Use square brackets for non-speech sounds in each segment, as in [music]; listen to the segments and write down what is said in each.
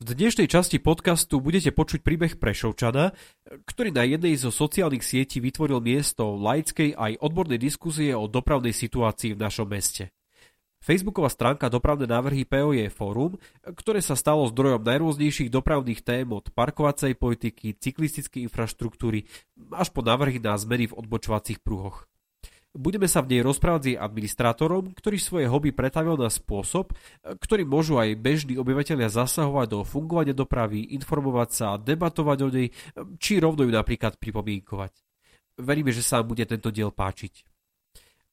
V dnešnej časti podcastu budete počuť príbeh Prešovčana, ktorý na jednej zo sociálnych sietí vytvoril miesto laickej aj odbornej diskusie o dopravnej situácii v našom meste. Facebooková stránka Dopravné návrhy PO je fórum, ktoré sa stalo zdrojom najrôznejších dopravných tém od parkovacej politiky, cyklistickej infraštruktúry až po návrhy na zmeny v odbočovacích pruhoch. Budeme sa v nej rozprávať s jej administrátorom, ktorý svoje hobby pretavil na spôsob, ktorý môžu aj bežní obyvateľia zasahovať do fungovania dopravy, informovať sa, debatovať o nej, či rovno ju napríklad pripomienkovať. Veríme, že sa vám bude tento diel páčiť.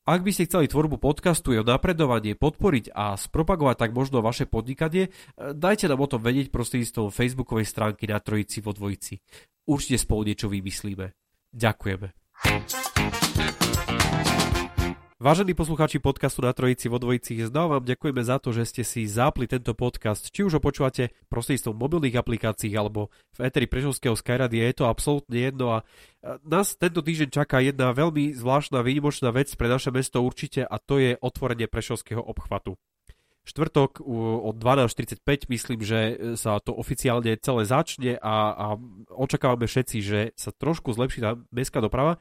Ak by ste chceli tvorbu podcastu jeho napredovanie podporiť a spropagovať tak možno vaše podnikanie, dajte nám o tom vedieť prostredníctvom facebookovej stránky na Trojici vo Dvojici. Určite spolu niečo vymyslíme. Ďakujeme. Vážení poslucháči podcastu na Trojici vo Dvojici, znova vám ďakujeme za to, že ste si zapli tento podcast, či už ho počúvate prostredníctvom mobilných aplikácií alebo v Eteri Prešovského Skyradia, je to absolútne jedno a nás tento týždeň čaká jedna veľmi zvláštna výnimočná vec pre naše mesto určite a to je otvorenie Prešovského obchvatu. Štvrtok od 12.45 myslím, že sa to oficiálne celé začne a, a očakávame všetci, že sa trošku zlepší tá mestská doprava.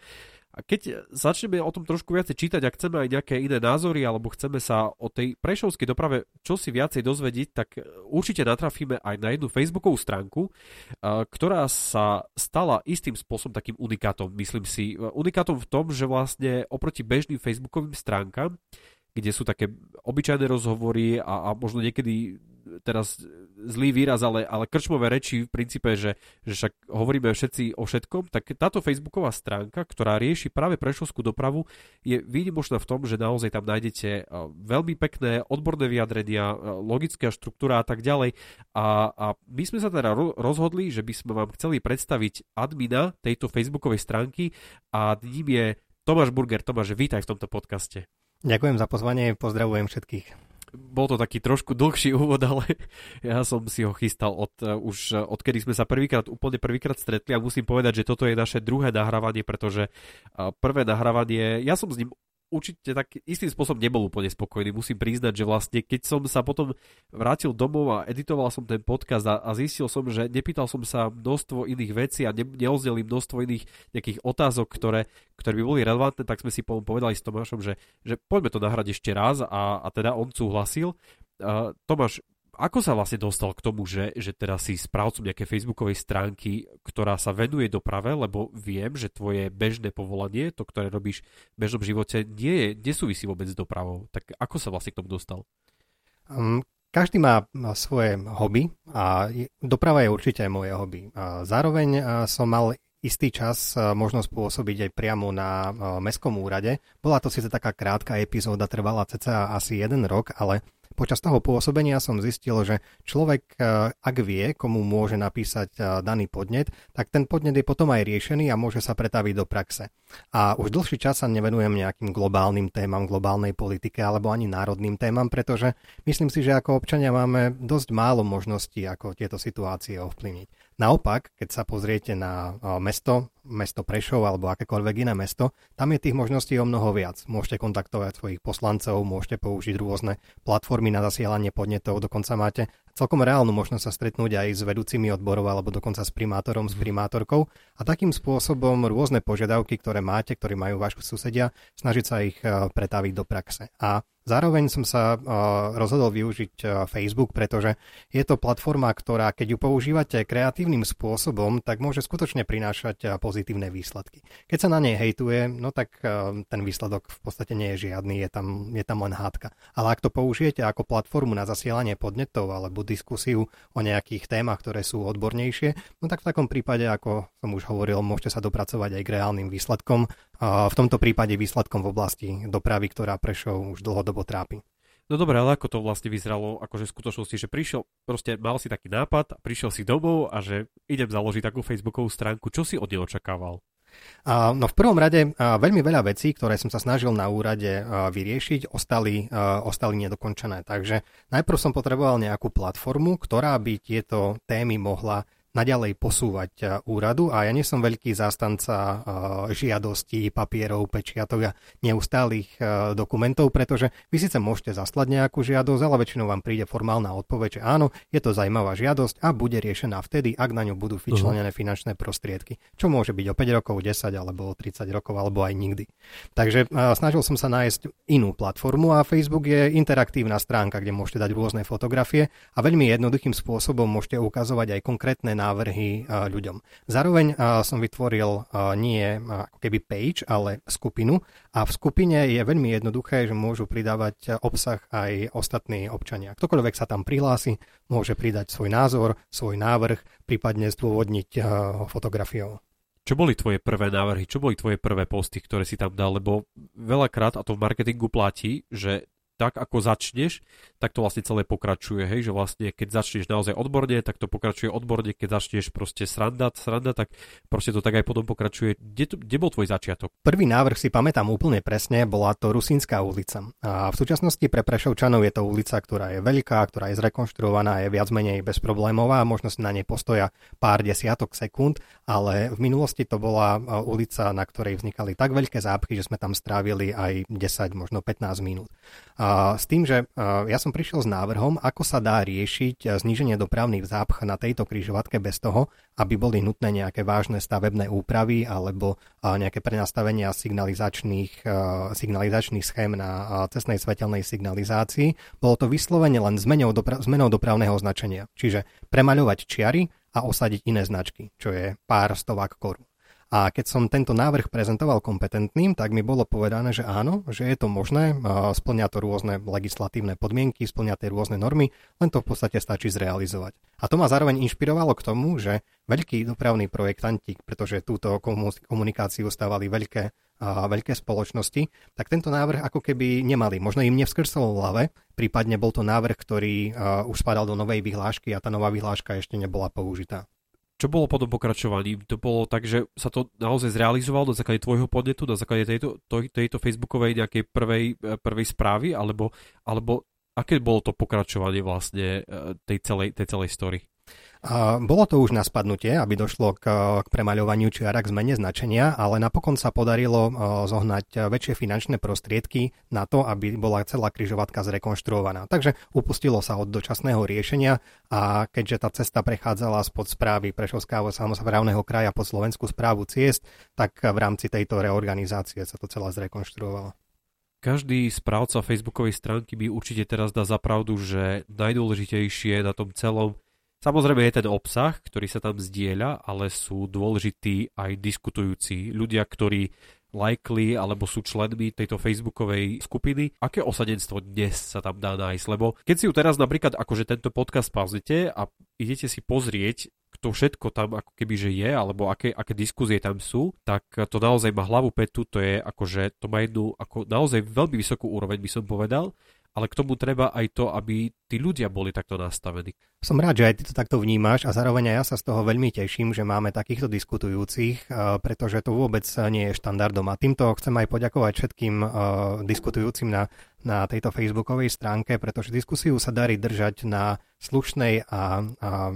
A keď začneme o tom trošku viacej čítať a chceme aj nejaké iné názory alebo chceme sa o tej prešovskej doprave čo si viacej dozvedieť, tak určite natrafíme aj na jednu facebookovú stránku, ktorá sa stala istým spôsobom takým unikátom, myslím si. Unikátom v tom, že vlastne oproti bežným facebookovým stránkam, kde sú také obyčajné rozhovory a, a možno niekedy teraz zlý výraz, ale, ale krčmové reči v princípe, že, že však hovoríme všetci o všetkom, tak táto facebooková stránka, ktorá rieši práve prešovskú dopravu, je výnimočná v tom, že naozaj tam nájdete eh, veľmi pekné odborné vyjadrenia, eh, logická štruktúra a tak ďalej. A, a my sme sa teda rozhodli, že by sme vám chceli predstaviť admina tejto facebookovej stránky a ním je Tomáš Burger. Tomáš, vítaj v tomto podcaste. Ďakujem za pozvanie, pozdravujem všetkých bol to taký trošku dlhší [laughs] úvod, ale ja som si ho chystal od, uh, už uh, odkedy sme sa prvýkrát, úplne prvýkrát stretli a musím povedať, že toto je naše druhé nahrávanie, pretože uh, prvé nahrávanie, ja som s ním určite tak istým spôsobom nebol úplne spokojný. Musím priznať, že vlastne keď som sa potom vrátil domov a editoval som ten podcast a, a zistil som, že nepýtal som sa množstvo iných vecí a ne, neozdelil množstvo iných nejakých otázok, ktoré, ktoré by boli relevantné, tak sme si povedali s Tomášom, že, že poďme to nahrať ešte raz a, a teda on súhlasil. Uh, Tomáš, ako sa vlastne dostal k tomu, že, že teraz si správcom nejakej facebookovej stránky, ktorá sa venuje doprave, lebo viem, že tvoje bežné povolanie, to, ktoré robíš v bežnom živote, nie je, nesúvisí vôbec s dopravou. Tak ako sa vlastne k tomu dostal? Um, každý má svoje hobby a doprava je určite aj moje hobby. Zároveň som mal istý čas možnosť pôsobiť aj priamo na mestskom úrade. Bola to síce taká krátka epizóda, trvala cca asi jeden rok, ale Počas toho pôsobenia som zistil, že človek, e, ak vie, komu môže napísať e, daný podnet, tak ten podnet je potom aj riešený a môže sa pretaviť do praxe. A už dlhší čas sa nevenujem nejakým globálnym témam, globálnej politike alebo ani národným témam, pretože myslím si, že ako občania máme dosť málo možností, ako tieto situácie ovplyvniť. Naopak, keď sa pozriete na e, mesto, mesto Prešov alebo akékoľvek iné mesto, tam je tých možností o mnoho viac. Môžete kontaktovať svojich poslancov, môžete použiť rôzne platformy na zasielanie podnetov, dokonca máte celkom reálnu možnosť sa stretnúť aj s vedúcimi odborov alebo dokonca s primátorom, s mhm. primátorkou a takým spôsobom rôzne požiadavky, ktoré máte, ktoré majú vaši susedia, snažiť sa ich eh, pretaviť do praxe. A Zároveň som sa uh, rozhodol využiť uh, Facebook, pretože je to platforma, ktorá, keď ju používate kreatívnym spôsobom, tak môže skutočne prinášať uh, pozitívne výsledky. Keď sa na nej hejtuje, no tak ten výsledok v podstate nie je žiadny, je tam, je tam len hádka. Ale ak to použijete ako platformu na zasielanie podnetov alebo diskusiu o nejakých témach, ktoré sú odbornejšie, no tak v takom prípade, ako som už hovoril, môžete sa dopracovať aj k reálnym výsledkom. V tomto prípade výsledkom v oblasti dopravy, ktorá Prešov už dlhodobo trápi. No dobre, ale ako to vlastne vyzeralo akože v skutočnosti, že prišiel, proste mal si taký nápad, prišiel si domov a že idem založiť takú facebookovú stránku, čo si od neho očakával? No v prvom rade veľmi veľa vecí, ktoré som sa snažil na úrade vyriešiť, ostali, ostali nedokončené. Takže najprv som potreboval nejakú platformu, ktorá by tieto témy mohla naďalej posúvať e, úradu a ja nie som veľký zástanca e, žiadostí, papierov, pečiatok a neustálých e, dokumentov, pretože vy síce môžete zaslať nejakú žiadosť, ale väčšinou vám príde formálna odpoveď, že áno, je to zaujímavá žiadosť a bude riešená vtedy, ak na ňu budú vyčlenené uh-huh. finančné prostriedky, čo môže byť o 5 rokov, 10 alebo o 30 rokov alebo aj nikdy. Takže snažil som sa nájsť inú platformu a Facebook je interaktívna stránka, kde môžete dať rôzne fotografie a veľmi jednoduchým spôsobom môžete ukazovať aj konkrétne návrhy ľuďom. Zároveň som vytvoril nie ako keby page, ale skupinu a v skupine je veľmi jednoduché, že môžu pridávať obsah aj ostatní občania. Ktokoľvek sa tam prihlási, môže pridať svoj názor, svoj návrh, prípadne zdôvodniť fotografiou. Čo boli tvoje prvé návrhy, čo boli tvoje prvé posty, ktoré si tam dal? Lebo veľakrát, a to v marketingu platí, že tak ako začneš, tak to vlastne celé pokračuje, hej, že vlastne keď začneš naozaj odborne, tak to pokračuje odborne, keď začneš proste srandať, sranda, tak proste to tak aj potom pokračuje. Kde, to, kde bol tvoj začiatok? Prvý návrh si pamätám úplne presne, bola to Rusínska ulica. A v súčasnosti pre Prešovčanov je to ulica, ktorá je veľká, ktorá je zrekonštruovaná, je viac menej bezproblémová, možno si na nej postoja pár desiatok sekúnd, ale v minulosti to bola ulica, na ktorej vznikali tak veľké zápchy, že sme tam strávili aj 10, možno 15 minút. A s tým, že ja som prišiel s návrhom, ako sa dá riešiť zníženie dopravných zápch na tejto kryžovatke bez toho, aby boli nutné nejaké vážne stavebné úpravy alebo nejaké prenastavenia signalizačných, signalizačných schém na cestnej svetelnej signalizácii. Bolo to vyslovene len zmenou, dopra- zmenou dopravného značenia, čiže premaľovať čiary a osadiť iné značky, čo je pár stovák korún. A keď som tento návrh prezentoval kompetentným, tak mi bolo povedané, že áno, že je to možné, splňa to rôzne legislatívne podmienky, splňa tie rôzne normy, len to v podstate stačí zrealizovať. A to ma zároveň inšpirovalo k tomu, že veľkí dopravní projektanti, pretože túto komunikáciu stávali veľké, veľké spoločnosti, tak tento návrh ako keby nemali. Možno im nevskrsol v hlave, prípadne bol to návrh, ktorý už spadal do novej vyhlášky a tá nová vyhláška ešte nebola použitá. Čo bolo potom pokračovaním? To bolo tak, že sa to naozaj zrealizovalo do základe tvojho podnetu, do základe tejto, to, tejto facebookovej nejakej prvej, e, prvej správy, alebo, alebo aké bolo to pokračovanie vlastne e, tej celej, tej celej story? Bolo to už na spadnutie, aby došlo k, k premaľovaniu čiara k zmene značenia, ale napokon sa podarilo zohnať väčšie finančné prostriedky na to, aby bola celá kryžovatka zrekonštruovaná. Takže upustilo sa od dočasného riešenia a keďže tá cesta prechádzala spod správy Prešovského samozprávneho kraja pod Slovenskú správu ciest, tak v rámci tejto reorganizácie sa to celé zrekonštruovalo. Každý správca facebookovej stránky by určite teraz dá zapravdu, že najdôležitejšie na tom celom Samozrejme je ten obsah, ktorý sa tam zdieľa, ale sú dôležití aj diskutujúci ľudia, ktorí lajkli alebo sú členmi tejto facebookovej skupiny. Aké osadenstvo dnes sa tam dá nájsť? Lebo keď si ju teraz napríklad akože tento podcast pauzite a idete si pozrieť, kto všetko tam ako keby že je, alebo aké, aké diskuzie tam sú, tak to naozaj má hlavu petu, to je akože, to má jednu ako naozaj veľmi vysokú úroveň by som povedal ale k tomu treba aj to, aby tí ľudia boli takto nastavení. Som rád, že aj ty to takto vnímaš a zároveň aj ja sa z toho veľmi teším, že máme takýchto diskutujúcich, eh, pretože to vôbec nie je štandardom. A týmto chcem aj poďakovať všetkým eh, diskutujúcim na, na tejto facebookovej stránke, pretože diskusiu sa darí držať na slušnej a, a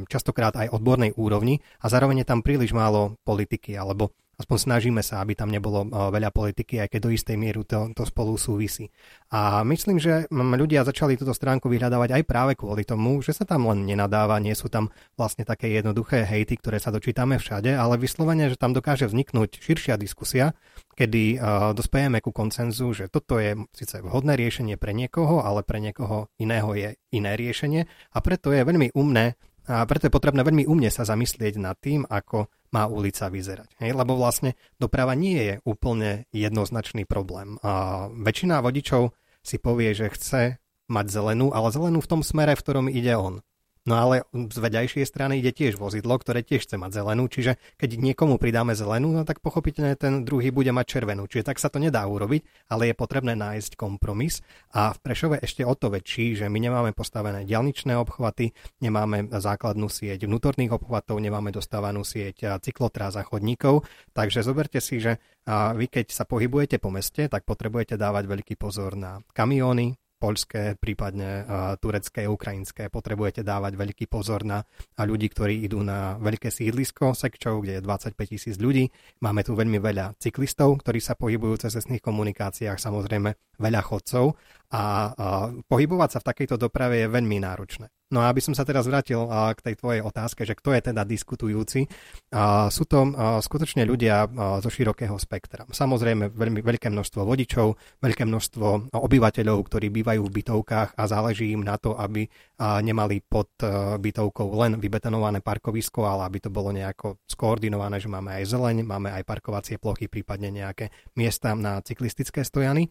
častokrát aj odbornej úrovni a zároveň je tam príliš málo politiky alebo aspoň snažíme sa, aby tam nebolo eh, veľa politiky, aj keď do istej mieru to, to spolu súvisí. A myslím, že ľudia začali túto stránku vyhľadávať aj práve kvôli tomu, že sa tam len nenadáva, nie sú tam vlastne také jednoduché hejty, ktoré sa dočítame všade, ale vyslovene, že tam dokáže vzniknúť širšia diskusia, kedy uh, dospejeme ku koncenzu, že toto je síce vhodné riešenie pre niekoho, ale pre niekoho iného je iné riešenie a preto je veľmi umné a preto je potrebné veľmi umne sa zamyslieť nad tým, ako má ulica vyzerať. Hej? Lebo vlastne doprava nie je úplne jednoznačný problém. A väčšina vodičov si povie, že chce mať zelenú, ale zelenú v tom smere, v ktorom ide on. No ale z vedajšej strany ide tiež vozidlo, ktoré tiež chce mať zelenú, čiže keď niekomu pridáme zelenú, no tak pochopiteľne ten druhý bude mať červenú. Čiže tak sa to nedá urobiť, ale je potrebné nájsť kompromis. A v Prešove ešte o to väčší, že my nemáme postavené dialničné obchvaty, nemáme základnú sieť vnútorných obchvatov, nemáme dostávanú sieť cyklotrás a chodníkov. Takže zoberte si, že vy keď sa pohybujete po meste, tak potrebujete dávať veľký pozor na kamióny, poľské, prípadne turecké, ukrajinské. Potrebujete dávať veľký pozor na ľudí, ktorí idú na veľké sídlisko Sekčov, kde je 25 tisíc ľudí. Máme tu veľmi veľa cyklistov, ktorí sa pohybujú cez cestných komunikáciách, samozrejme veľa chodcov a, pohybovať sa v takejto doprave je veľmi náročné. No a aby som sa teraz vrátil k tej tvojej otázke, že kto je teda diskutujúci, sú to skutočne ľudia zo širokého spektra. Samozrejme veľmi veľké množstvo vodičov, veľké množstvo obyvateľov, ktorí bývajú v bytovkách a záleží im na to, aby nemali pod bytovkou len vybetonované parkovisko, ale aby to bolo nejako skoordinované, že máme aj zeleň, máme aj parkovacie plochy, prípadne nejaké miesta na cyklistické stojany.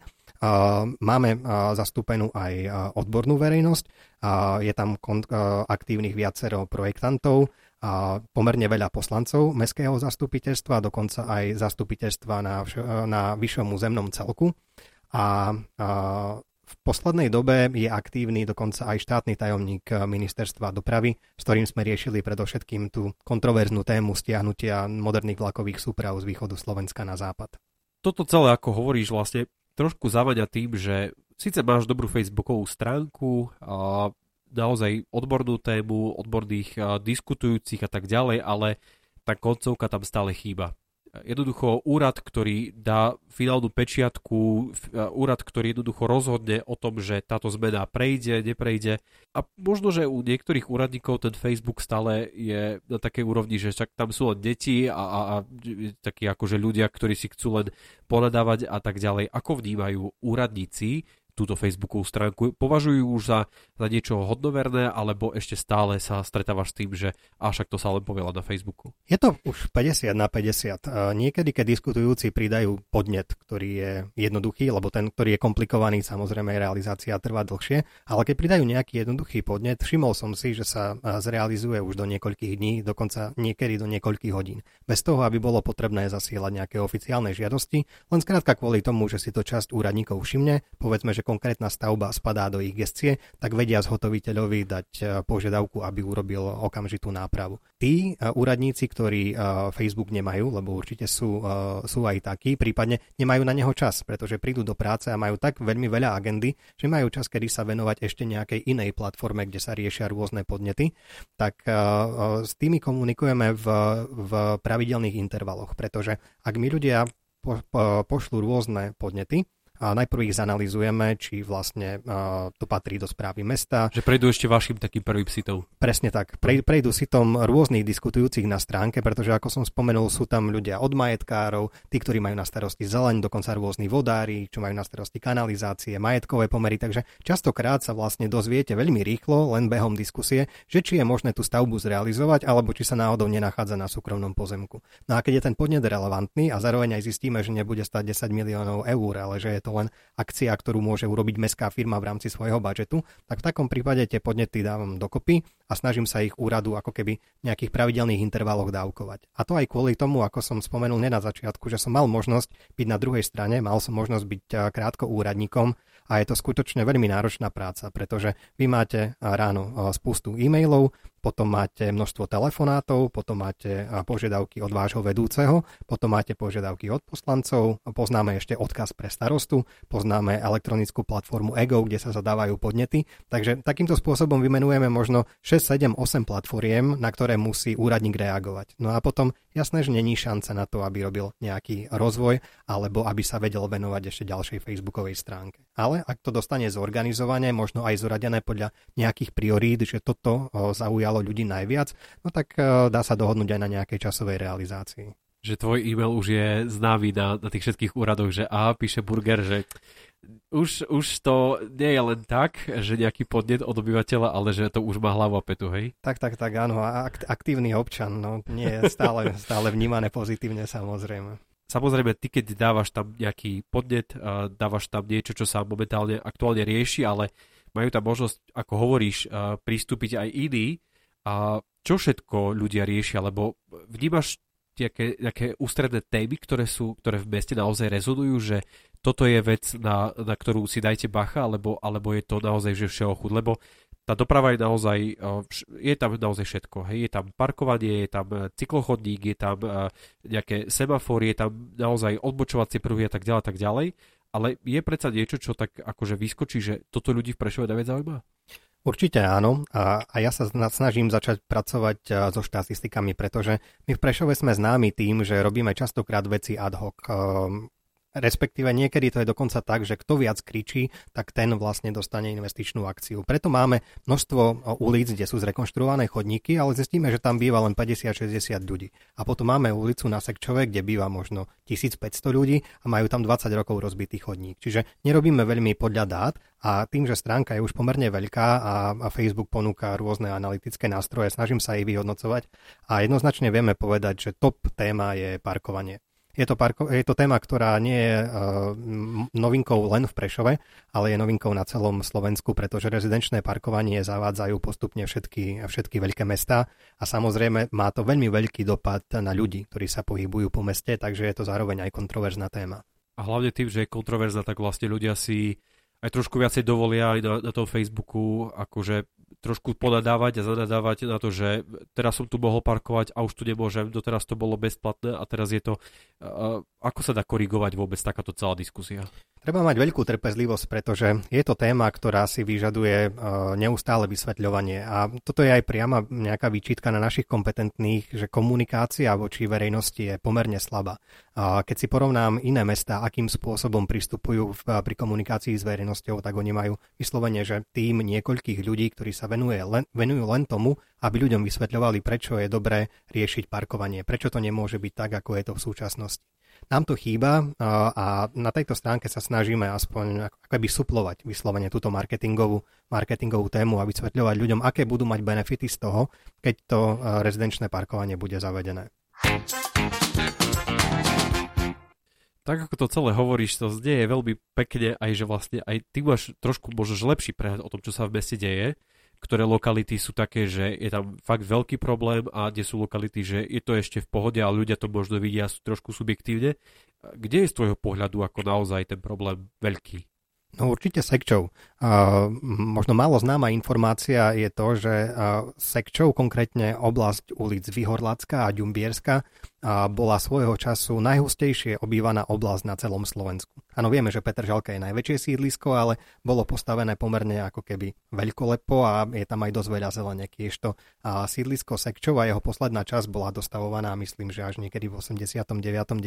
Máme zastúpenú aj odbornú verejnosť, je tam aktívnych viacero projektantov, a pomerne veľa poslancov mestského zastupiteľstva, dokonca aj zastupiteľstva na, na vyššom územnom celku. A, a v poslednej dobe je aktívny dokonca aj štátny tajomník ministerstva dopravy, s ktorým sme riešili predovšetkým tú kontroverznú tému stiahnutia moderných vlakových súprav z východu Slovenska na západ. Toto celé, ako hovoríš, vlastne trošku zavaďa tým, že síce máš dobrú facebookovú stránku, a naozaj odbornú tému, odborných diskutujúcich a tak ďalej, ale tá koncovka tam stále chýba jednoducho úrad, ktorý dá finálnu pečiatku, úrad, ktorý jednoducho rozhodne o tom, že táto zmena prejde, neprejde. A možno, že u niektorých úradníkov ten Facebook stále je na takej úrovni, že však tam sú len deti a, a, a takí akože ľudia, ktorí si chcú len poledávať a tak ďalej. Ako vnímajú úradníci túto Facebookovú stránku? Považujú už za, za niečo hodnoverné, alebo ešte stále sa stretávaš s tým, že a však to sa len poviela na Facebooku? Je to už 50 na 50. Niekedy, keď diskutujúci pridajú podnet, ktorý je jednoduchý, lebo ten, ktorý je komplikovaný, samozrejme realizácia trvá dlhšie, ale keď pridajú nejaký jednoduchý podnet, všimol som si, že sa zrealizuje už do niekoľkých dní, dokonca niekedy do niekoľkých hodín. Bez toho, aby bolo potrebné zasielať nejaké oficiálne žiadosti, len skrátka kvôli tomu, že si to časť úradníkov všimne, povedzme, že konkrétna stavba spadá do ich gestie, tak vedia zhotoviteľovi dať e, požiadavku, aby urobil okamžitú nápravu. Tí e, úradníci, ktorí e, Facebook nemajú, lebo určite sú, sú aj takí, prípadne nemajú na neho čas, pretože prídu do práce a majú tak veľmi veľa agendy, že majú čas, kedy sa venovať ešte nejakej inej platforme, kde sa riešia rôzne podnety, tak s tými komunikujeme v, v pravidelných intervaloch, pretože ak my ľudia po, po, pošlú rôzne podnety, a najprv ich zanalizujeme, či vlastne uh, to patrí do správy mesta. Že prejdú ešte vašim takým prvým sitom. Presne tak. Pre, prejdú sitom rôznych diskutujúcich na stránke, pretože ako som spomenul, sú tam ľudia od majetkárov, tí, ktorí majú na starosti zeleň, dokonca rôzni vodári, čo majú na starosti kanalizácie, majetkové pomery, takže častokrát sa vlastne dozviete veľmi rýchlo, len behom diskusie, že či je možné tú stavbu zrealizovať, alebo či sa náhodou nenachádza na súkromnom pozemku. No a keď je ten podnet relevantný a zároveň aj zistíme, že nebude stať 10 miliónov eur, ale že je to to len akcia, ktorú môže urobiť mestská firma v rámci svojho budžetu, tak v takom prípade tie podnety dávam dokopy a snažím sa ich úradu ako keby v nejakých pravidelných intervaloch dávkovať. A to aj kvôli tomu, ako som spomenul ne na začiatku, že som mal možnosť byť na druhej strane, mal som možnosť byť krátko úradníkom a je to skutočne veľmi náročná práca, pretože vy máte ráno spustu e-mailov, potom máte množstvo telefonátov, potom máte požiadavky od vášho vedúceho, potom máte požiadavky od poslancov, poznáme ešte odkaz pre starostu, poznáme elektronickú platformu EGO, kde sa zadávajú podnety, takže takýmto spôsobom vymenujeme možno 6, 7, 8 platformiem, na ktoré musí úradník reagovať. No a potom jasné, že není šance na to, aby robil nejaký rozvoj alebo aby sa vedel venovať ešte ďalšej facebookovej stránke. Ale ak to dostane zorganizované, možno aj zoradené podľa nejakých priorít, že toto zaujalo ľudí najviac, no tak e, dá sa dohodnúť aj na nejakej časovej realizácii. že tvoj e-mail už je známy na, na tých všetkých úradoch, že a píše Burger, že už, už to nie je len tak, že nejaký podnet od obyvateľa, ale že to už má hlavu a petu, hej? Tak, tak, tak, áno. Akt, aktívny občan, no nie je stále, [laughs] stále vnímané pozitívne, samozrejme. Samozrejme, ty keď dávaš tam nejaký podnet, dávaš tam niečo, čo sa momentálne aktuálne rieši, ale majú tam možnosť, ako hovoríš, pristúpiť aj iní. A čo všetko ľudia riešia? Lebo vnímaš nejaké, nejaké ústredné témy, ktoré, sú, ktoré v meste naozaj rezonujú, že toto je vec, na, na ktorú si dajte bacha, alebo, alebo je to naozaj že všeochud, lebo tá doprava je naozaj, je tam naozaj všetko. Hej. Je tam parkovanie, je tam e, cyklochodník, je tam e, nejaké semafory, je tam naozaj odbočovacie pruhy a tak ďalej, tak ďalej. Ale je predsa niečo, čo tak akože vyskočí, že toto ľudí v Prešove najviac zaujíma? Určite áno a, a ja sa snažím začať pracovať e, so štatistikami, pretože my v Prešove sme známi tým, že robíme častokrát veci ad hoc. Respektíve niekedy to je dokonca tak, že kto viac kričí, tak ten vlastne dostane investičnú akciu. Preto máme množstvo ulic, kde sú zrekonštruované chodníky, ale zistíme, že tam býva len 50-60 ľudí. A potom máme ulicu na Sekčove, kde býva možno 1500 ľudí a majú tam 20 rokov rozbitý chodník. Čiže nerobíme veľmi podľa dát a tým, že stránka je už pomerne veľká a, a Facebook ponúka rôzne analytické nástroje, snažím sa ich vyhodnocovať a jednoznačne vieme povedať, že top téma je parkovanie. Je to, parko, je to téma, ktorá nie je uh, novinkou len v Prešove, ale je novinkou na celom Slovensku, pretože rezidenčné parkovanie zavádzajú postupne všetky, všetky veľké mesta a samozrejme má to veľmi veľký dopad na ľudí, ktorí sa pohybujú po meste, takže je to zároveň aj kontroverzná téma. A hlavne tým, že je kontroverzná, tak vlastne ľudia si aj trošku viacej dovolia aj na, na tom Facebooku, akože trošku podadávať a zanadávať na to, že teraz som tu mohol parkovať a už tu nemôžem, doteraz to bolo bezplatné a teraz je to... Ako sa dá korigovať vôbec takáto celá diskusia? Treba mať veľkú trpezlivosť, pretože je to téma, ktorá si vyžaduje e, neustále vysvetľovanie. A toto je aj priama nejaká výčitka na našich kompetentných, že komunikácia voči verejnosti je pomerne slabá. A keď si porovnám iné mesta, akým spôsobom pristupujú pri komunikácii s verejnosťou, tak oni majú vyslovene, že tým niekoľkých ľudí, ktorí sa venuje len, venujú len tomu, aby ľuďom vysvetľovali, prečo je dobré riešiť parkovanie, prečo to nemôže byť tak, ako je to v súčasnosti. Nám to chýba a na tejto stránke sa snažíme aspoň akoby suplovať vyslovene túto marketingovú, marketingovú tému a vysvetľovať ľuďom, aké budú mať benefity z toho, keď to rezidenčné parkovanie bude zavedené. tak ako to celé hovoríš, to zdeje veľmi pekne aj, že vlastne aj ty máš trošku možno lepší prehľad o tom, čo sa v meste deje ktoré lokality sú také, že je tam fakt veľký problém a kde sú lokality, že je to ešte v pohode a ľudia to možno vidia trošku subjektívne. Kde je z tvojho pohľadu ako naozaj ten problém veľký? No určite Sekčov. Uh, možno málo známa informácia je to, že uh, Sekčov, konkrétne oblasť ulic Vyhorlacka a Ďumbierska, bola svojho času najhustejšie obývaná oblasť na celom Slovensku. Áno, vieme, že Petržalka je najväčšie sídlisko, ale bolo postavené pomerne ako keby veľkolepo a je tam aj dosť veľa zelene. Kiežto a sídlisko Sekčov a jeho posledná časť bola dostavovaná, myslím, že až niekedy v 89. 90.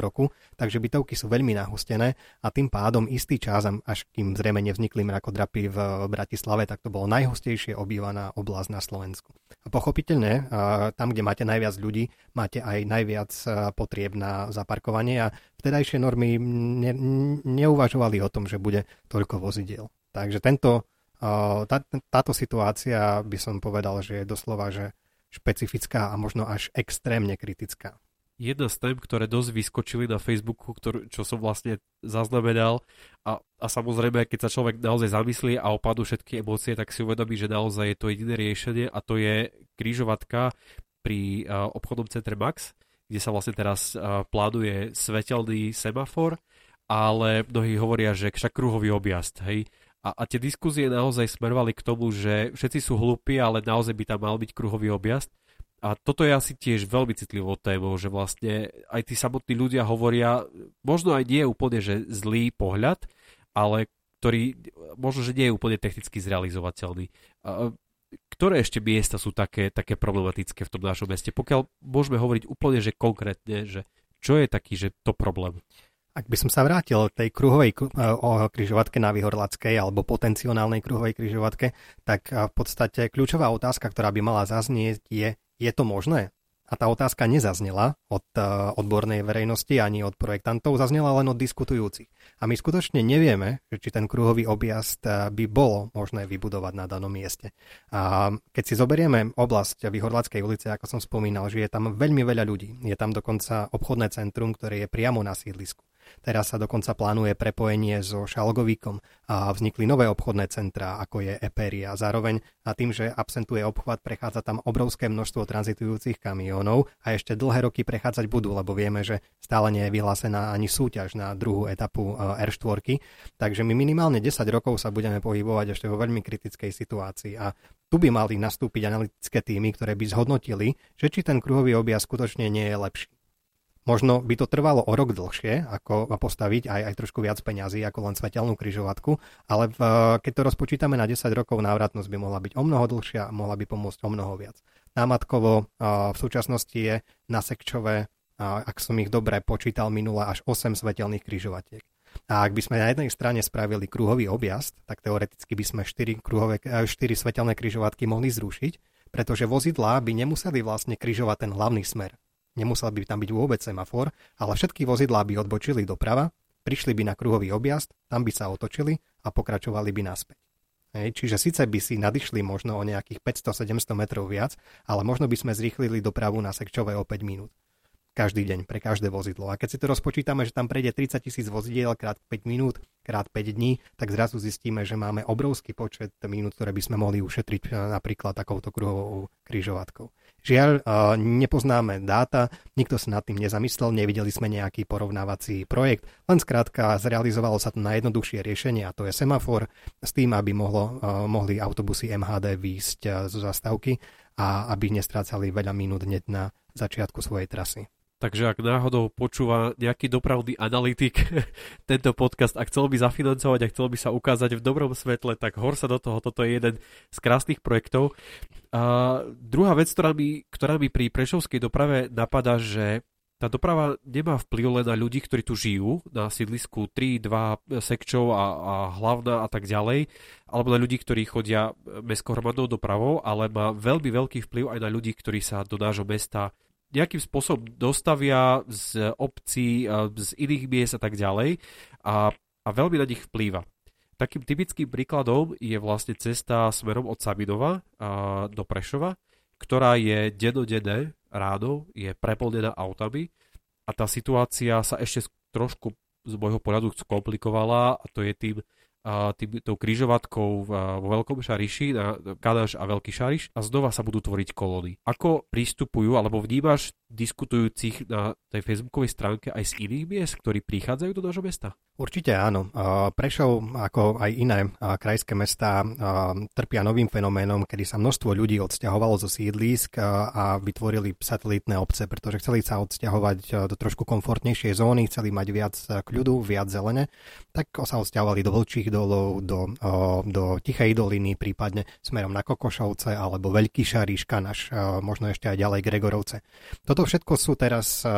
roku, takže bytovky sú veľmi nahustené a tým pádom istý čas, až kým zrejme nevznikli mrakodrapy v Bratislave, tak to bolo najhustejšie obývaná oblasť na Slovensku. A pochopiteľne, tam, kde máte najviac ľudí, máte aj najviac eh, potrieb na zaparkovanie a vtedajšie normy ne, neuvažovali o tom, že bude toľko vozidiel. Takže tento, eh, tá, táto situácia by som povedal, že je doslova že špecifická a možno až extrémne kritická. Jedna z tém, ktoré dosť vyskočili na Facebooku, ktorú, čo som vlastne zaznamenal a, a samozrejme, keď sa človek naozaj zamyslí a opadú všetky emócie, tak si uvedomí, že naozaj je to jediné riešenie a to je krížovatka pri uh, obchodnom centre Max, kde sa vlastne teraz uh, plánuje svetelný semafor, ale mnohí hovoria, že však kruhový objazd, hej. A, a tie diskuzie naozaj smerovali k tomu, že všetci sú hlúpi, ale naozaj by tam mal byť kruhový objazd. A toto je asi tiež veľmi citlivou témou, že vlastne aj tí samotní ľudia hovoria, možno aj nie je úplne, že zlý pohľad, ale ktorý možno, že nie je úplne technicky zrealizovateľný ktoré ešte miesta sú také, také problematické v tom našom meste? Pokiaľ môžeme hovoriť úplne, že konkrétne, že čo je taký, že to problém? Ak by som sa vrátil k tej kruhovej križovatke na Vyhorlackej alebo potenciálnej kruhovej križovatke, tak v podstate kľúčová otázka, ktorá by mala zaznieť je, je to možné? a tá otázka nezaznela od uh, odbornej verejnosti ani od projektantov, zaznela len od diskutujúcich. A my skutočne nevieme, či ten kruhový objazd uh, by bolo možné vybudovať na danom mieste. A keď si zoberieme oblasť Vyhorlackej ulice, ako som spomínal, že je tam veľmi veľa ľudí, je tam dokonca obchodné centrum, ktoré je priamo na sídlisku. Teraz sa dokonca plánuje prepojenie so Šalgovíkom a vznikli nové obchodné centrá, ako je Eperia. Zároveň a tým, že absentuje obchvat, prechádza tam obrovské množstvo tranzitujúcich kamionov a ešte dlhé roky prechádzať budú, lebo vieme, že stále nie je vyhlásená ani súťaž na druhú etapu e, R4. Takže my minimálne 10 rokov sa budeme pohybovať ešte vo veľmi kritickej situácii a tu by mali nastúpiť analytické týmy, ktoré by zhodnotili, že či ten kruhový objazd skutočne nie je lepší. Možno by to trvalo o rok dlhšie, ako postaviť aj, aj trošku viac peňazí ako len svetelnú kryžovatku, ale v, keď to rozpočítame na 10 rokov, návratnosť by mohla byť o mnoho dlhšia a mohla by pomôcť o mnoho viac. Námatkovo v súčasnosti je na sekčové, ak som ich dobre počítal minule, až 8 svetelných kryžovatiek. A ak by sme na jednej strane spravili kruhový objazd, tak teoreticky by sme 4, kruhové, 4 svetelné kryžovatky mohli zrušiť, pretože vozidlá by nemuseli vlastne kryžovať ten hlavný smer nemusel by tam byť vôbec semafor, ale všetky vozidlá by odbočili doprava, prišli by na kruhový objazd, tam by sa otočili a pokračovali by naspäť. Hej, čiže síce by si nadišli možno o nejakých 500-700 metrov viac, ale možno by sme zrýchlili dopravu na sekčové o 5 minút každý deň pre každé vozidlo. A keď si to rozpočítame, že tam prejde 30 tisíc vozidiel krát 5 minút, krát 5 dní, tak zrazu zistíme, že máme obrovský počet minút, ktoré by sme mohli ušetriť e, napríklad takouto kruhovou kryžovatkou. Žiaľ, e, nepoznáme dáta, nikto sa nad tým nezamyslel, nevideli sme nejaký porovnávací projekt, len skrátka zrealizovalo sa to najjednoduchšie riešenie a to je semafor s tým, aby mohlo, e, mohli autobusy MHD výjsť zo zastávky a aby nestrácali veľa minút hneď na začiatku svojej trasy. Takže ak náhodou počúva nejaký dopravný analytik [laughs] tento podcast a chcel by zafinancovať a chcel by sa ukázať v dobrom svetle, tak hor sa do toho, toto je jeden z krásnych projektov. A druhá vec, ktorá mi, ktorá mi pri prešovskej doprave napadá, že tá doprava nemá vplyv len na ľudí, ktorí tu žijú, na sídlisku 3, 2 sekčov a, a hlavná a tak ďalej, alebo na ľudí, ktorí chodia mestskou hromadnou dopravou, ale má veľmi veľký vplyv aj na ľudí, ktorí sa do nášho mesta nejakým spôsobom dostavia z obcí, z iných miest a tak ďalej a, a veľmi na nich vplýva. Takým typickým príkladom je vlastne cesta smerom od Sabinova do Prešova, ktorá je denodenné ráno, je preplnená autami a tá situácia sa ešte trošku z môjho pohľadu skomplikovala a to je tým, tým, tou križovatkou vo Veľkom Šariši, na Kadáš a Veľký Šariš a znova sa budú tvoriť kolóny. Ako prístupujú, alebo vnímaš diskutujúcich na tej facebookovej stránke aj z iných miest, ktorí prichádzajú do nášho mesta? Určite áno. Prešov, ako aj iné krajské mesta, trpia novým fenoménom, kedy sa množstvo ľudí odsťahovalo zo sídlisk a vytvorili satelitné obce, pretože chceli sa odsťahovať do trošku komfortnejšej zóny, chceli mať viac kľudu, viac zelene, tak sa odsťahovali do vlčích dolov, do, do Tichej doliny, prípadne smerom na Kokošovce alebo Veľký Šariš, Kanaš, možno ešte aj ďalej Gregorovce. Toto všetko sú teraz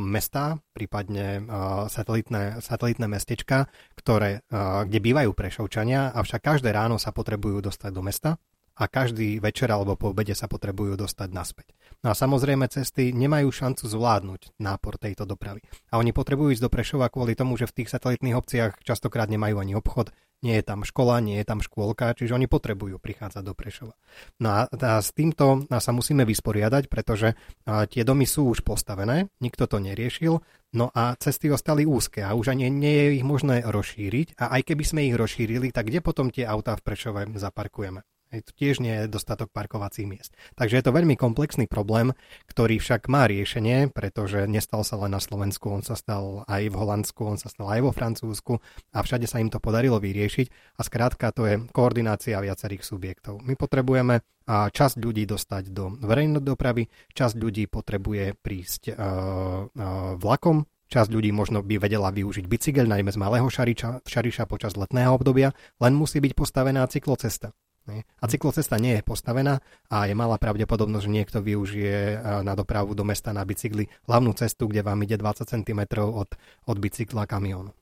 mesta, prípadne satelitné, satelitné mestečka, ktoré, kde bývajú prešovčania, avšak každé ráno sa potrebujú dostať do mesta a každý večer alebo po obede sa potrebujú dostať naspäť. No a samozrejme cesty nemajú šancu zvládnuť nápor tejto dopravy. A oni potrebujú ísť do Prešova kvôli tomu, že v tých satelitných obciach častokrát nemajú ani obchod, nie je tam škola, nie je tam škôlka, čiže oni potrebujú prichádzať do Prešova. No a, a s týmto sa musíme vysporiadať, pretože tie domy sú už postavené, nikto to neriešil, no a cesty ostali úzke a už ani nie je ich možné rozšíriť a aj keby sme ich rozšírili, tak kde potom tie autá v Prešove zaparkujeme? Hej, tu tiež nie je dostatok parkovacích miest. Takže je to veľmi komplexný problém, ktorý však má riešenie, pretože nestal sa len na Slovensku, on sa stal aj v Holandsku, on sa stal aj vo Francúzsku a všade sa im to podarilo vyriešiť a skrátka to je koordinácia viacerých subjektov. My potrebujeme časť ľudí dostať do verejnej dopravy, časť ľudí potrebuje prísť uh, uh, vlakom, Časť ľudí možno by vedela využiť bicykel, najmä z malého šariča, šariša počas letného obdobia, len musí byť postavená cyklocesta. A cyklocesta nie je postavená a je malá pravdepodobnosť, že niekto využije na dopravu do mesta na bicykli hlavnú cestu, kde vám ide 20 cm od, od bicykla kamionu.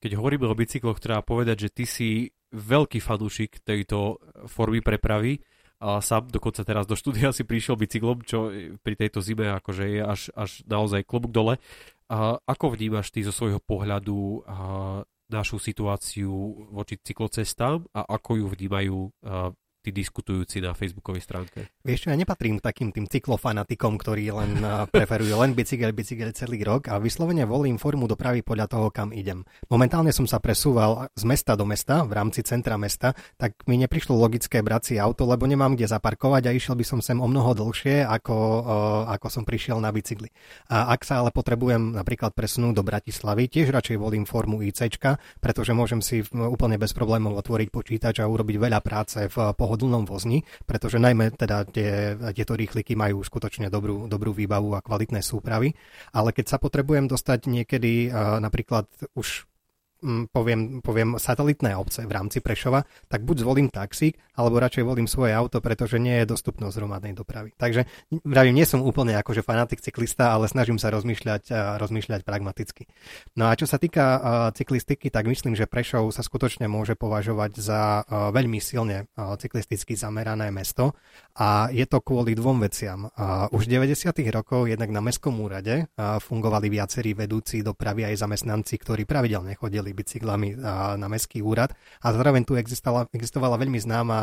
Keď hovoríme o bicykloch, treba povedať, že ty si veľký fanúšik tejto formy prepravy A sám dokonca teraz do štúdia si prišiel bicyklom, čo pri tejto zime akože je až, až naozaj klobúk dole. A ako vnímaš ty zo svojho pohľadu našu situáciu voči cyklocestám a ako ju vnímajú tí diskutujúci na facebookovej stránke? Vieš čo, ja nepatrím takým tým cyklofanatikom, ktorí len preferujú len bicykel, bicykel celý rok a vyslovene volím formu dopravy podľa toho, kam idem. Momentálne som sa presúval z mesta do mesta v rámci centra mesta, tak mi neprišlo logické brať si auto, lebo nemám kde zaparkovať a išiel by som sem o mnoho dlhšie, ako, ako som prišiel na bicykli. A ak sa ale potrebujem napríklad presunúť do Bratislavy, tiež radšej volím formu IC, pretože môžem si úplne bez problémov otvoriť počítač a urobiť veľa práce v pohodlnom vozni, pretože najmä teda tie, tieto rýchliky majú skutočne dobrú, dobrú výbavu a kvalitné súpravy. Ale keď sa potrebujem dostať niekedy napríklad už poviem, poviem satelitné obce v rámci Prešova, tak buď zvolím taxík, alebo radšej volím svoje auto, pretože nie je dostupnosť hromadnej dopravy. Takže vravím, nie som úplne akože fanatik cyklista, ale snažím sa rozmýšľať, rozmýšľať pragmaticky. No a čo sa týka cyklistiky, tak myslím, že Prešov sa skutočne môže považovať za veľmi silne cyklisticky zamerané mesto a je to kvôli dvom veciam. Už v 90. rokov jednak na Mestskom úrade fungovali viacerí vedúci dopravy aj zamestnanci, ktorí pravidelne chodili jazdili bicyklami na mestský úrad. A zároveň tu existovala, existovala veľmi známa